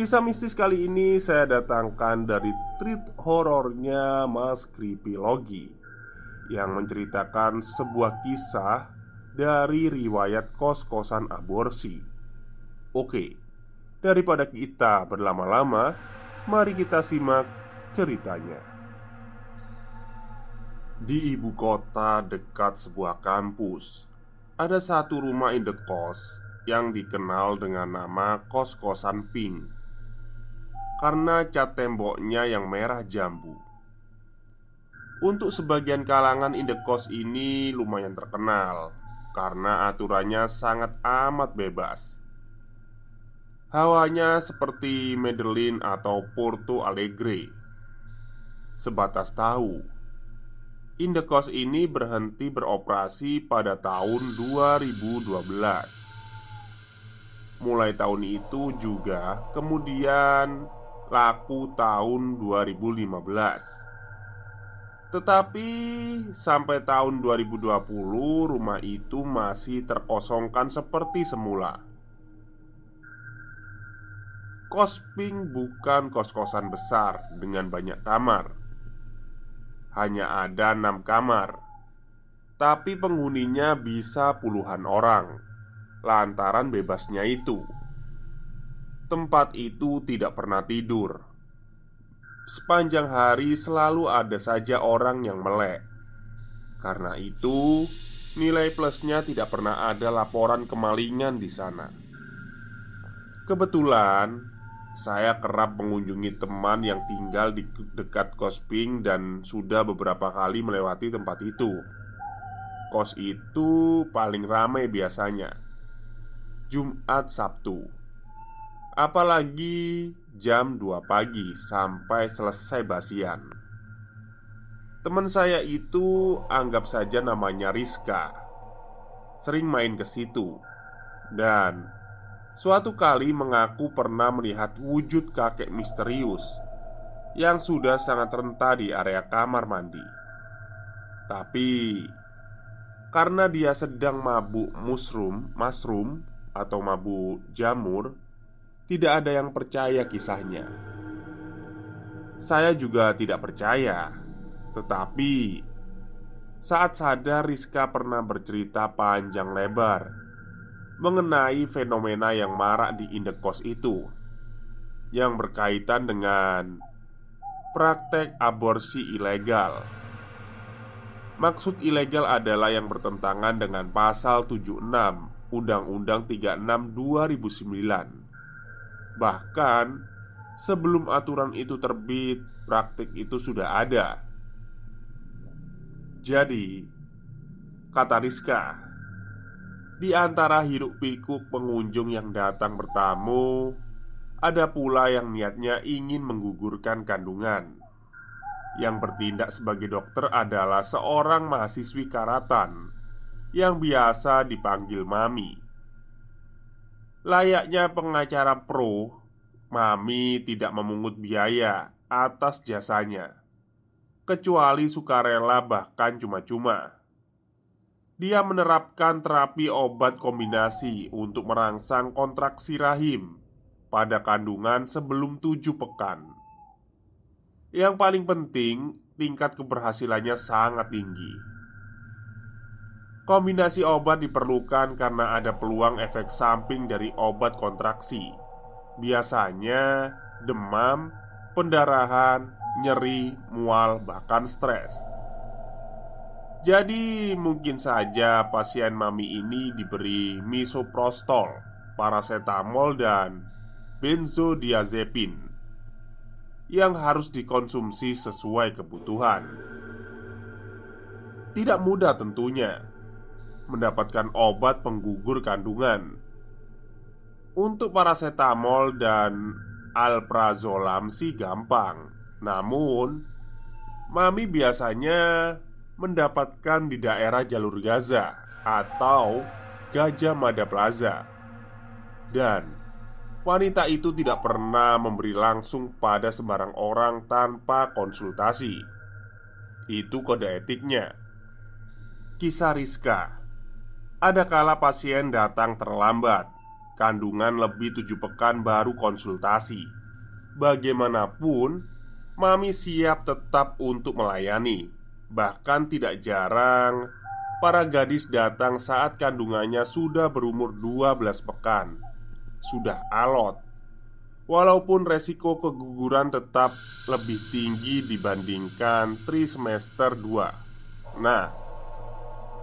Kisah mistis kali ini saya datangkan dari treat horornya Mas Creepy Logi Yang menceritakan sebuah kisah dari riwayat kos-kosan aborsi. Oke, daripada kita berlama-lama Mari kita simak ceritanya. Di ibu kota dekat sebuah kampus Ada satu rumah indekos yang dikenal dengan nama kos-kosan Pink karena cat temboknya yang merah jambu. Untuk sebagian kalangan indekos ini lumayan terkenal karena aturannya sangat amat bebas. Hawanya seperti Medellin atau Porto Alegre. Sebatas tahu, indekos ini berhenti beroperasi pada tahun 2012. Mulai tahun itu juga kemudian laku tahun 2015 Tetapi sampai tahun 2020 rumah itu masih terkosongkan seperti semula. Kosping bukan kos-kosan besar dengan banyak kamar. Hanya ada enam kamar. Tapi penghuninya bisa puluhan orang Lantaran bebasnya itu Tempat itu tidak pernah tidur. Sepanjang hari selalu ada saja orang yang melek. Karena itu, nilai plusnya tidak pernah ada laporan kemalingan di sana. Kebetulan, saya kerap mengunjungi teman yang tinggal di dekat Kosping dan sudah beberapa kali melewati tempat itu. Kos itu paling ramai biasanya. Jumat Sabtu Apalagi jam 2 pagi sampai selesai basian. Teman saya itu anggap saja namanya Rizka. Sering main ke situ. Dan Suatu kali mengaku pernah melihat wujud kakek misterius Yang sudah sangat renta di area kamar mandi. Tapi Karena dia sedang mabuk mushroom, mushroom atau mabuk jamur tidak ada yang percaya kisahnya. Saya juga tidak percaya, tetapi saat sadar Rizka pernah bercerita panjang lebar mengenai fenomena yang marak di Indekos itu yang berkaitan dengan praktek aborsi ilegal. Maksud ilegal adalah yang bertentangan dengan pasal 76 Undang-Undang 36 2009 Bahkan sebelum aturan itu terbit, praktik itu sudah ada. Jadi, kata Rizka, di antara hiruk-pikuk pengunjung yang datang bertamu, ada pula yang niatnya ingin menggugurkan kandungan. Yang bertindak sebagai dokter adalah seorang mahasiswi karatan Yang biasa dipanggil Mami Layaknya pengacara pro Mami tidak memungut biaya atas jasanya Kecuali sukarela bahkan cuma-cuma dia menerapkan terapi obat kombinasi untuk merangsang kontraksi rahim pada kandungan sebelum tujuh pekan. Yang paling penting, tingkat keberhasilannya sangat tinggi. Kombinasi obat diperlukan karena ada peluang efek samping dari obat kontraksi. Biasanya demam, pendarahan, nyeri, mual, bahkan stres. Jadi mungkin saja pasien mami ini diberi misoprostol, paracetamol dan benzodiazepin yang harus dikonsumsi sesuai kebutuhan. Tidak mudah tentunya mendapatkan obat penggugur kandungan. Untuk paracetamol dan alprazolam sih gampang. Namun, mami biasanya mendapatkan di daerah jalur Gaza atau Gajah Mada Plaza. Dan wanita itu tidak pernah memberi langsung pada sembarang orang tanpa konsultasi. Itu kode etiknya. Kisah Rizka Ada kala pasien datang terlambat Kandungan lebih tujuh pekan baru konsultasi. Bagaimanapun Mami siap tetap untuk melayani Bahkan tidak jarang. Para gadis datang saat kandungannya sudah berumur 12 pekan. Sudah alot. Walaupun resiko keguguran tetap lebih tinggi dibandingkan trimester 2 Nah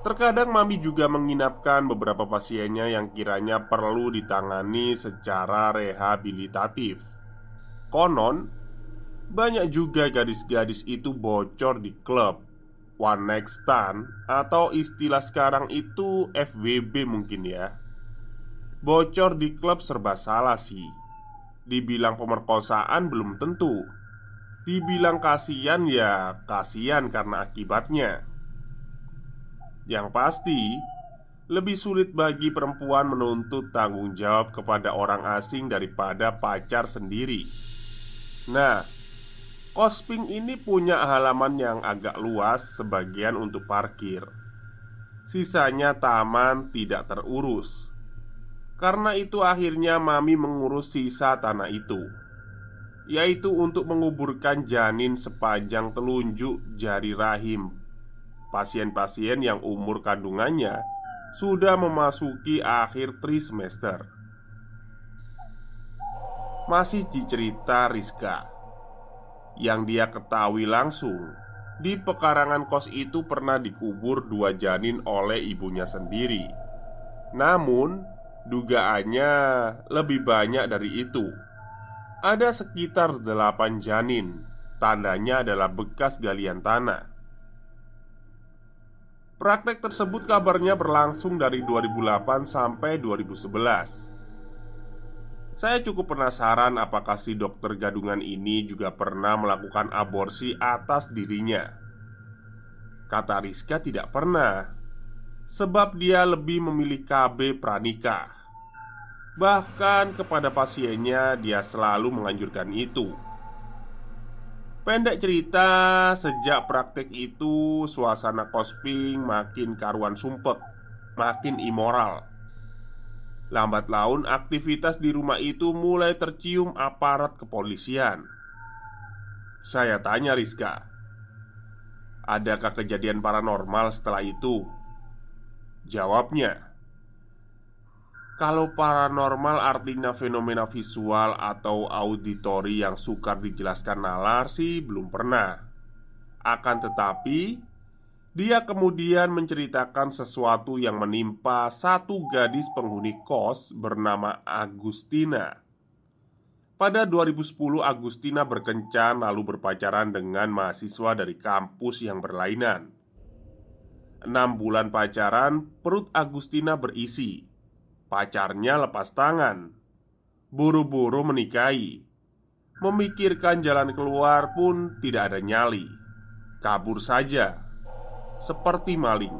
Terkadang Mami juga menginapkan beberapa pasiennya yang kiranya perlu ditangani secara rehabilitatif Konon, banyak juga gadis-gadis itu bocor di klub one night stand atau istilah sekarang itu FWB mungkin ya. Bocor di klub serba salah sih. Dibilang pemerkosaan belum tentu. Dibilang kasihan ya kasihan karena akibatnya. Yang pasti, lebih sulit bagi perempuan menuntut tanggung jawab kepada orang asing daripada pacar sendiri. Nah, Kosping ini punya halaman yang agak luas sebagian untuk parkir Sisanya taman tidak terurus Karena itu akhirnya Mami mengurus sisa tanah itu Yaitu untuk menguburkan janin sepanjang telunjuk jari rahim Pasien-pasien yang umur kandungannya Sudah memasuki akhir trimester. Masih dicerita Rizka yang dia ketahui langsung Di pekarangan kos itu pernah dikubur dua janin oleh ibunya sendiri. Namun Dugaannya lebih banyak dari itu. Ada sekitar delapan janin Tandanya adalah bekas galian tanah Praktek tersebut kabarnya berlangsung dari 2008 sampai 2011 saya cukup penasaran apakah si dokter gadungan ini juga pernah melakukan aborsi atas dirinya. Kata Rizka tidak pernah, sebab dia lebih memilih KB pranikah. Bahkan kepada pasiennya, dia selalu menganjurkan itu. Pendek cerita, sejak praktek itu, suasana kosping makin karuan sumpek, makin immoral. Lambat laun aktivitas di rumah itu mulai tercium aparat kepolisian Saya tanya Rizka Adakah kejadian paranormal setelah itu? Jawabnya Kalau paranormal artinya fenomena visual atau auditori yang sukar dijelaskan nalar sih belum pernah Akan tetapi dia kemudian menceritakan sesuatu yang menimpa satu gadis penghuni kos bernama Agustina. Pada 2010 Agustina berkencan lalu berpacaran dengan mahasiswa dari kampus yang berlainan. Enam bulan pacaran, perut Agustina berisi. Pacarnya lepas tangan, buru-buru menikahi. Memikirkan jalan keluar pun tidak ada nyali. Kabur saja, seperti maling.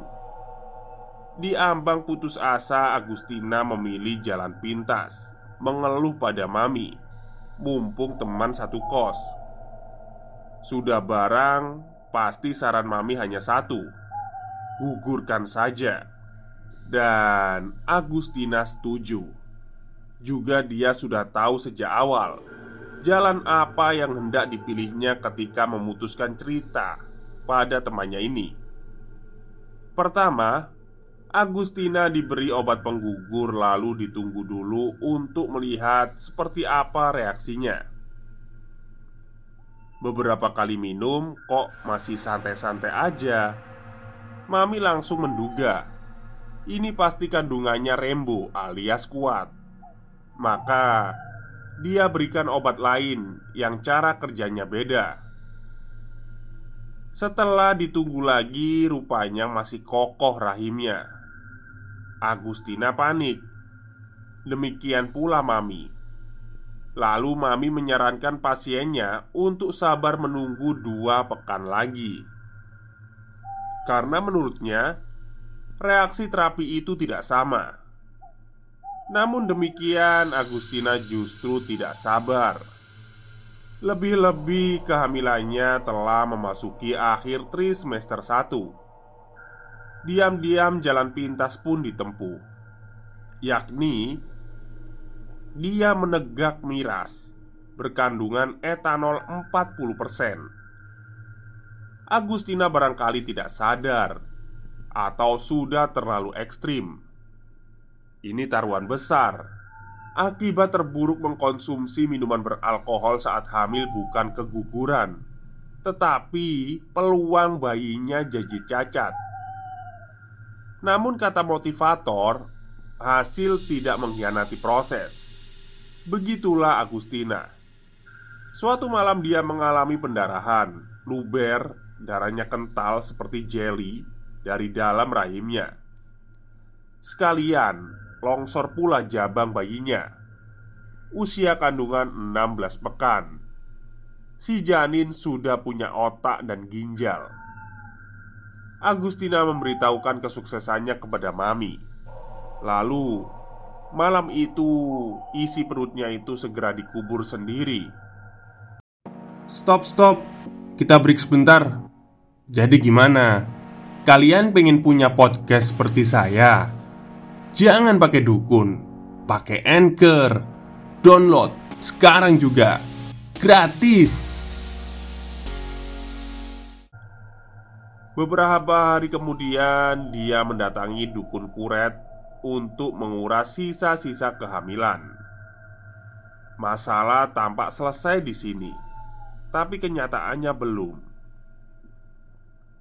Di ambang putus asa, Agustina memilih jalan pintas, mengeluh pada Mami, mumpung teman satu kos. Sudah barang, pasti saran Mami hanya satu: gugurkan saja. Dan Agustina setuju. Juga dia sudah tahu sejak awal jalan apa yang hendak dipilihnya ketika memutuskan cerita pada temannya ini. Pertama, Agustina diberi obat penggugur, lalu ditunggu dulu untuk melihat seperti apa reaksinya. Beberapa kali minum, kok masih santai-santai aja. Mami langsung menduga ini pasti kandungannya rembo alias kuat. Maka dia berikan obat lain yang cara kerjanya beda. Setelah ditunggu lagi, rupanya masih kokoh rahimnya. Agustina panik. Demikian pula Mami. Lalu Mami menyarankan pasiennya untuk sabar menunggu dua pekan lagi, karena menurutnya reaksi terapi itu tidak sama. Namun demikian, Agustina justru tidak sabar. Lebih-lebih kehamilannya telah memasuki akhir tri semester 1 Diam-diam jalan pintas pun ditempuh Yakni Dia menegak miras Berkandungan etanol 40% Agustina barangkali tidak sadar atau sudah terlalu ekstrim. Ini taruhan besar. Akibat terburuk mengkonsumsi minuman beralkohol saat hamil bukan keguguran, tetapi peluang bayinya jadi cacat. Namun, kata motivator, hasil tidak mengkhianati proses. Begitulah Agustina. Suatu malam dia mengalami pendarahan, luber, darahnya kental seperti jelly dari dalam rahimnya. Sekalian longsor pula jabang bayinya. Usia kandungan 16 pekan. Si janin sudah punya otak dan ginjal. Agustina memberitahukan kesuksesannya kepada Mami. Lalu, malam itu isi perutnya itu segera dikubur sendiri. Stop, stop. Kita break sebentar. Jadi gimana? Kalian pengen punya podcast seperti saya? Jangan pakai dukun, pakai anchor, download sekarang juga, gratis. Beberapa hari kemudian, dia mendatangi dukun kuret untuk menguras sisa-sisa kehamilan. Masalah tampak selesai di sini, tapi kenyataannya belum.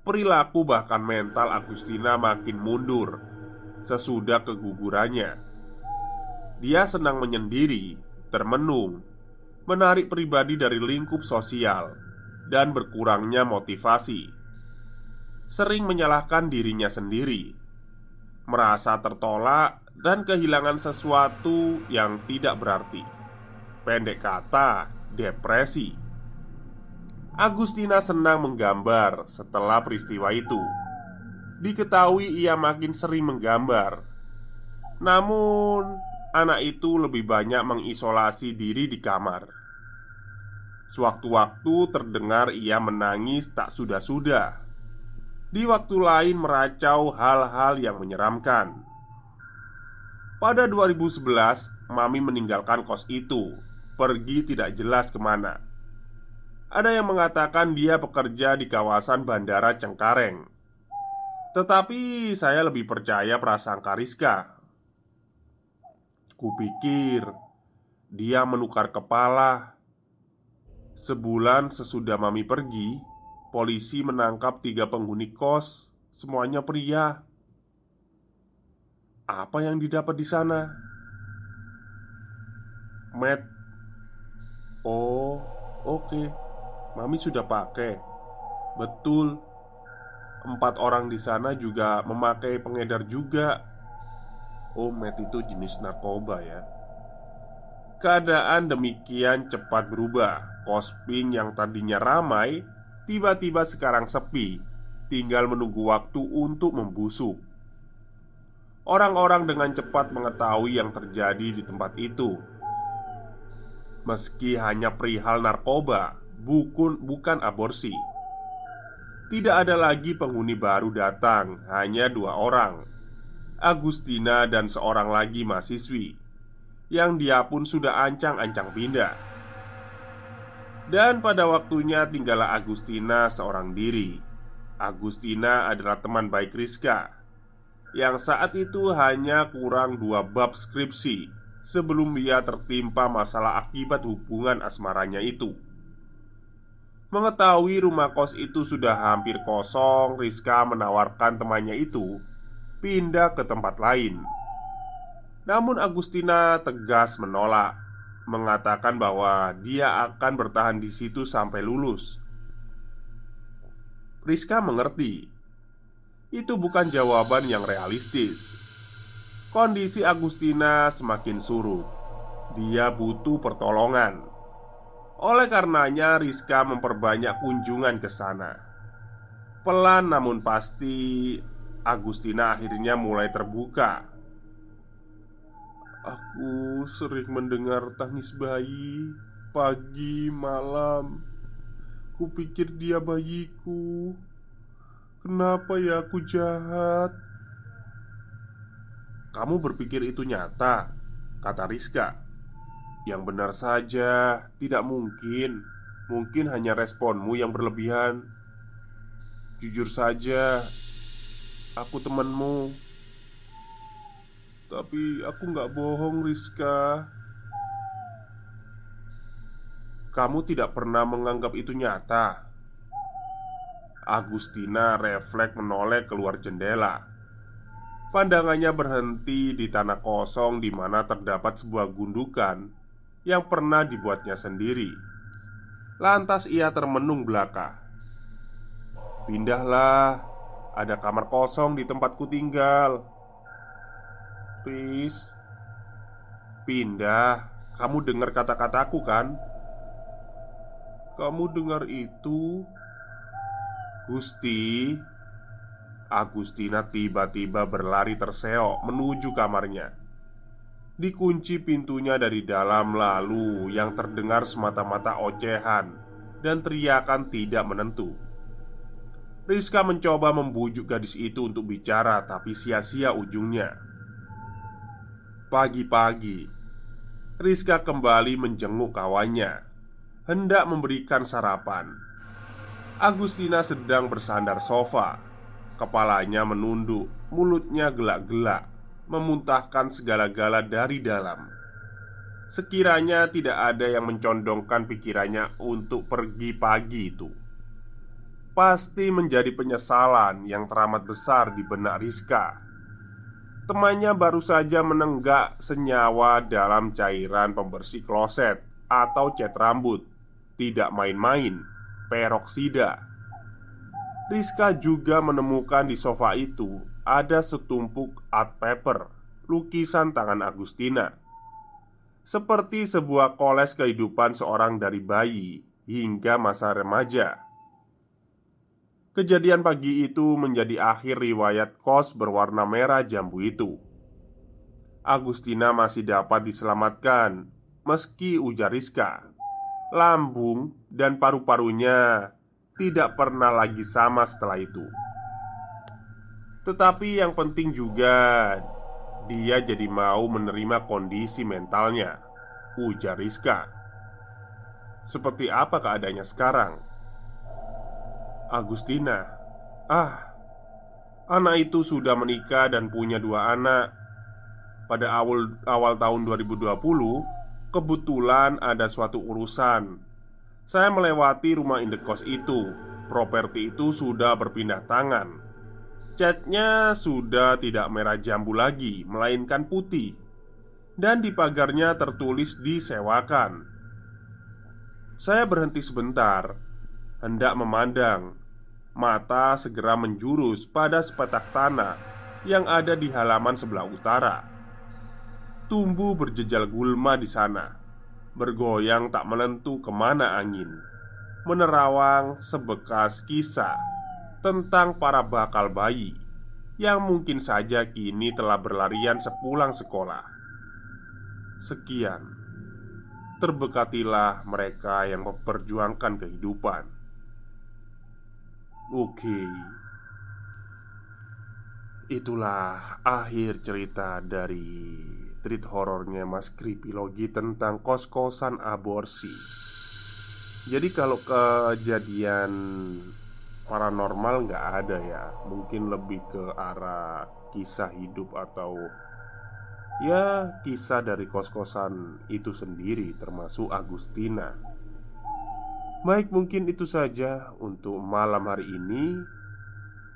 Perilaku bahkan mental Agustina makin mundur sesudah kegugurannya. Dia senang menyendiri, termenung, menarik pribadi dari lingkup sosial, dan berkurangnya motivasi. Sering menyalahkan dirinya sendiri, merasa tertolak, dan kehilangan sesuatu yang tidak berarti. Pendek kata, depresi. Agustina senang menggambar setelah peristiwa itu. Diketahui ia makin sering menggambar. Namun, anak itu lebih banyak mengisolasi diri di kamar. Sewaktu-waktu terdengar ia menangis tak sudah-sudah. Di waktu lain meracau hal-hal yang menyeramkan. Pada 2011, Mami meninggalkan kos itu, pergi tidak jelas ke mana. Ada yang mengatakan dia bekerja di kawasan Bandara Cengkareng. Tetapi saya lebih percaya prasangka Rizka. Kupikir dia menukar kepala. Sebulan sesudah mami pergi Polisi menangkap tiga penghuni kos Semuanya pria. Apa yang didapat di sana? Matt Oh, oke. okay. Mami sudah pakai. Betul. Empat orang di sana juga memakai pengedar juga. Oh, met itu jenis narkoba ya. Keadaan demikian cepat berubah. Kosping yang tadinya ramai tiba-tiba sekarang sepi, tinggal menunggu waktu untuk membusuk. Orang-orang dengan cepat mengetahui yang terjadi di tempat itu. Meski hanya perihal narkoba, bukan bukan aborsi. Tidak ada lagi penghuni baru datang, hanya dua orang. Agustina dan seorang lagi mahasiswi yang dia pun sudah ancang-ancang pindah. Dan pada waktunya tinggallah Agustina seorang diri. Agustina adalah teman baik Rizka yang saat itu hanya kurang dua bab skripsi sebelum dia tertimpa masalah akibat hubungan asmaranya itu. Mengetahui rumah kos itu sudah hampir kosong, Rizka menawarkan temannya itu pindah ke tempat lain. Namun Agustina tegas menolak Mengatakan bahwa dia akan bertahan di situ sampai lulus. Rizka mengerti. Itu bukan jawaban yang realistis. Kondisi Agustina semakin surut. Dia butuh pertolongan Oleh karenanya Rizka memperbanyak kunjungan ke sana Pelan namun pasti Agustina akhirnya mulai terbuka Aku sering mendengar tangis bayi pagi malam. Kupikir dia bayiku. Kenapa ya aku jahat? Kamu berpikir itu nyata, kata Rizka. Yang benar saja, tidak mungkin. Mungkin hanya responmu yang berlebihan. Jujur saja, aku temanmu. Tapi aku nggak bohong Rizka Kamu tidak pernah menganggap itu nyata Agustina refleks menoleh keluar jendela Pandangannya berhenti di tanah kosong di mana terdapat sebuah gundukan yang pernah dibuatnya sendiri. Lantas ia termenung belaka. Pindahlah, ada kamar kosong di tempatku tinggal. Riz Pindah Kamu dengar kata-kataku kan? Kamu dengar itu? Gusti Agustina tiba-tiba berlari terseok menuju kamarnya Dikunci pintunya dari dalam lalu yang terdengar semata-mata ocehan dan teriakan tidak menentu. Rizka mencoba membujuk gadis itu untuk bicara tapi sia-sia ujungnya. Pagi-pagi, Rizka kembali menjenguk kawannya, hendak memberikan sarapan. Agustina sedang bersandar sofa, kepalanya menunduk, mulutnya gelak-gelak, memuntahkan segala-gala dari dalam. Sekiranya tidak ada yang mencondongkan pikirannya untuk pergi pagi itu, pasti menjadi penyesalan yang teramat besar di benak Rizka Temannya baru saja menenggak senyawa dalam cairan pembersih kloset atau cat rambut Tidak main-main, peroksida Rizka juga menemukan di sofa itu ada setumpuk art paper Lukisan tangan Agustina Seperti sebuah koles kehidupan seorang dari bayi hingga masa remaja Kejadian pagi itu menjadi akhir riwayat kos berwarna merah jambu itu. Agustina masih dapat diselamatkan, meski ujar Rizka. Lambung dan paru-parunya tidak pernah lagi sama setelah itu. Tetapi yang penting juga, dia jadi mau menerima kondisi mentalnya, ujar Rizka. Seperti apa keadaannya sekarang? Agustina Ah Anak itu sudah menikah dan punya dua anak Pada awal, awal tahun 2020 Kebetulan ada suatu urusan Saya melewati rumah indekos itu Properti itu sudah berpindah tangan Catnya sudah tidak merah jambu lagi Melainkan putih Dan di pagarnya tertulis disewakan Saya berhenti sebentar Hendak memandang Mata segera menjurus pada sepetak tanah yang ada di halaman sebelah utara. Tumbuh berjejal gulma di sana. Bergoyang tak menentu ke mana angin Menerawang sebekas kisah Tentang para bakal bayi Yang mungkin saja kini telah berlarian sepulang sekolah. Sekian. Terbekatilah mereka yang memperjuangkan kehidupan. Oke. Itulah akhir cerita dari treat horornya Mas Kripilogi tentang kos-kosan aborsi. Jadi kalau kejadian paranormal nggak ada ya Mungkin lebih ke arah kisah hidup atau Ya kisah dari kos-kosan itu sendiri termasuk Agustina Baik mungkin itu saja untuk malam hari ini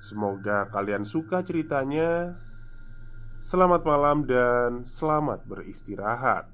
Semoga kalian suka ceritanya. Selamat malam dan selamat beristirahat.